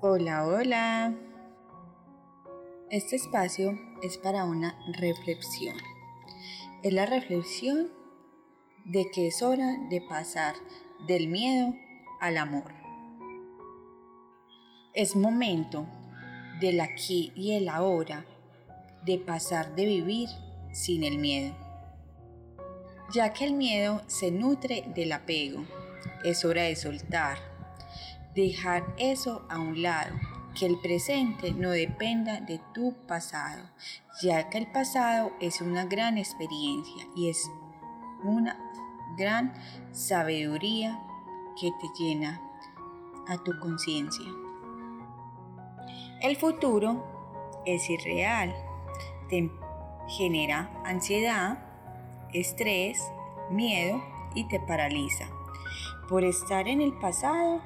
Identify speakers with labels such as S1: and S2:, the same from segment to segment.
S1: Hola, hola. Este espacio es para una reflexión. Es la reflexión de que es hora de pasar del miedo al amor. Es momento del aquí y el ahora de pasar de vivir sin el miedo. Ya que el miedo se nutre del apego, es hora de soltar dejar eso a un lado, que el presente no dependa de tu pasado, ya que el pasado es una gran experiencia y es una gran sabiduría que te llena a tu conciencia. El futuro es irreal, te genera ansiedad, estrés, miedo y te paraliza. Por estar en el pasado,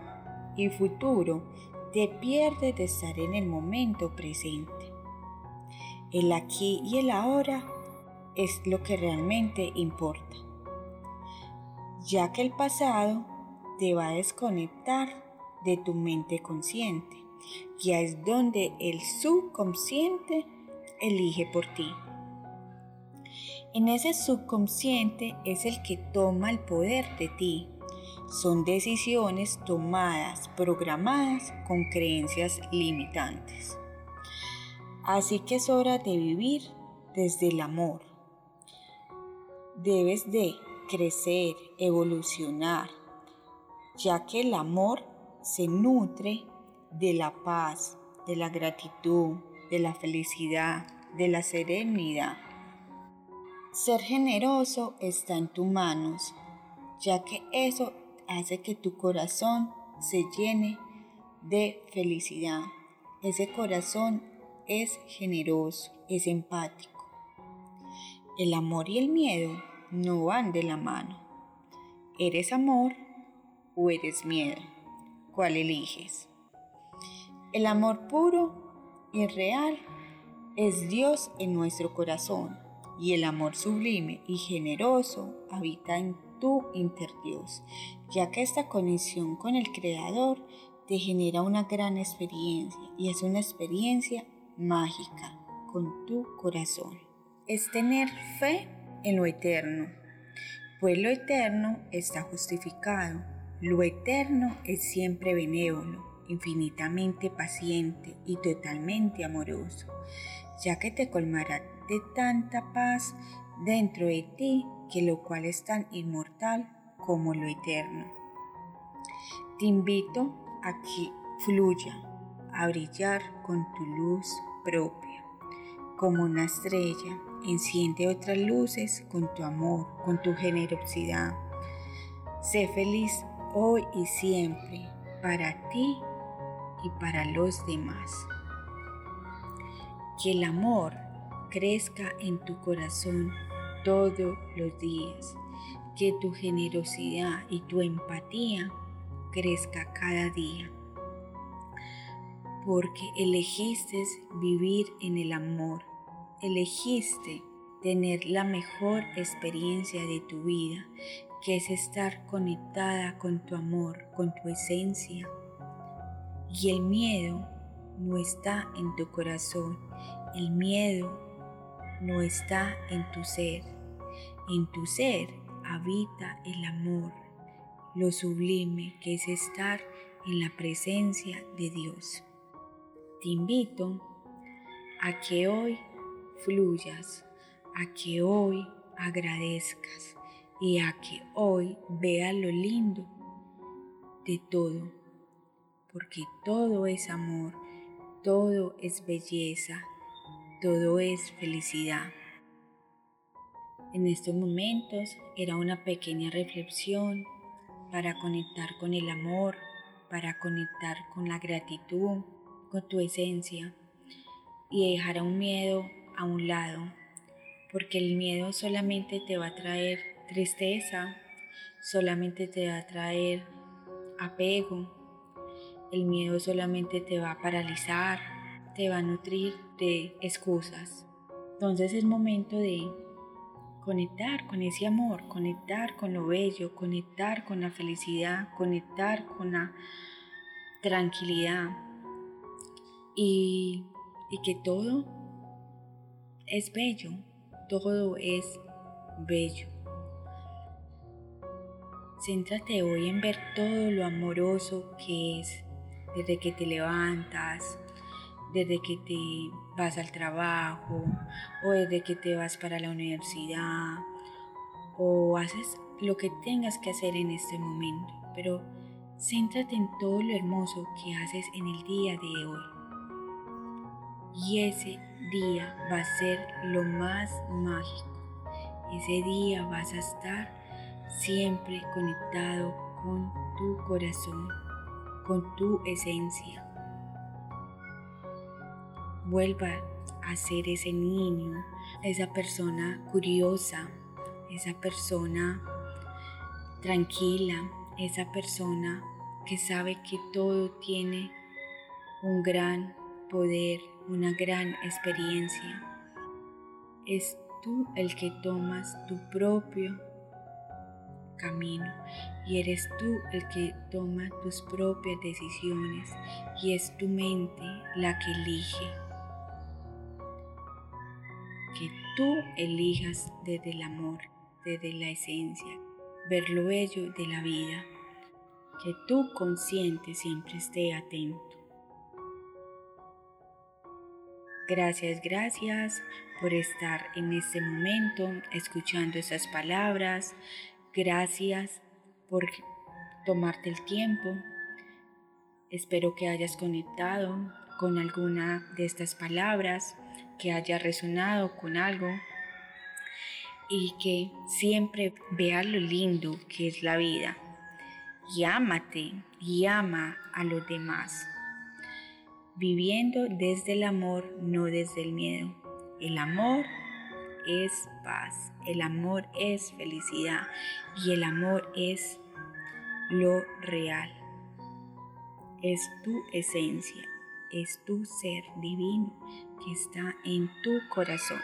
S1: y futuro te pierdes de estar en el momento presente. El aquí y el ahora es lo que realmente importa, ya que el pasado te va a desconectar de tu mente consciente, ya es donde el subconsciente elige por ti. En ese subconsciente es el que toma el poder de ti son decisiones tomadas, programadas con creencias limitantes. Así que es hora de vivir desde el amor. Debes de crecer, evolucionar, ya que el amor se nutre de la paz, de la gratitud, de la felicidad, de la serenidad. Ser generoso está en tus manos, ya que eso hace que tu corazón se llene de felicidad. Ese corazón es generoso, es empático. El amor y el miedo no van de la mano. ¿Eres amor o eres miedo? ¿Cuál eliges? El amor puro y real es Dios en nuestro corazón y el amor sublime y generoso habita en tu interdios, ya que esta conexión con el Creador te genera una gran experiencia y es una experiencia mágica con tu corazón. Es tener fe en lo eterno, pues lo eterno está justificado, lo eterno es siempre benévolo, infinitamente paciente y totalmente amoroso, ya que te colmará de tanta paz dentro de ti que lo cual es tan inmortal como lo eterno. Te invito a que fluya, a brillar con tu luz propia, como una estrella. Enciende otras luces con tu amor, con tu generosidad. Sé feliz hoy y siempre para ti y para los demás. Que el amor crezca en tu corazón todos los días, que tu generosidad y tu empatía crezca cada día, porque elegiste vivir en el amor, elegiste tener la mejor experiencia de tu vida, que es estar conectada con tu amor, con tu esencia. Y el miedo no está en tu corazón, el miedo no está en tu ser. En tu ser habita el amor, lo sublime que es estar en la presencia de Dios. Te invito a que hoy fluyas, a que hoy agradezcas y a que hoy veas lo lindo de todo, porque todo es amor, todo es belleza, todo es felicidad. En estos momentos era una pequeña reflexión para conectar con el amor, para conectar con la gratitud, con tu esencia y dejar un miedo a un lado, porque el miedo solamente te va a traer tristeza, solamente te va a traer apego, el miedo solamente te va a paralizar, te va a nutrir de excusas. Entonces es momento de conectar con ese amor, conectar con lo bello, conectar con la felicidad, conectar con la tranquilidad, y, que todo es bello, todo es bello. Céntrate hoy en ver todo lo amoroso que es desde que te levantas, desde que te vas al trabajo o desde que te vas para la universidad o haces lo que tengas que hacer en este momento, pero céntrate en todo lo hermoso que haces en el día de hoy. Y ese día va a ser lo más mágico. Ese día vas a estar siempre conectado con tu corazón, con tu esencia. Vuelva a ser ese niño, esa persona curiosa, esa persona tranquila, esa persona que sabe que todo tiene un gran poder, una gran experiencia. Es tú el que tomas tu propio camino y eres tú el que toma tus propias decisiones y es tu mente la que elige. Que tú elijas desde el amor, desde la esencia, ver lo bello de la vida. Que tu consciente siempre esté atento. Gracias, gracias por estar en este momento escuchando esas palabras. Gracias por tomarte el tiempo. Espero que hayas conectado con alguna de estas palabras, que haya resonado con algo y que siempre veas lo lindo que es la vida. Y ámate y ama a los demás. Viviendo desde el amor, no desde el miedo. El amor es paz, el amor es felicidad y el amor es lo real. Es tu esencia, es tu ser divino que está en tu corazón.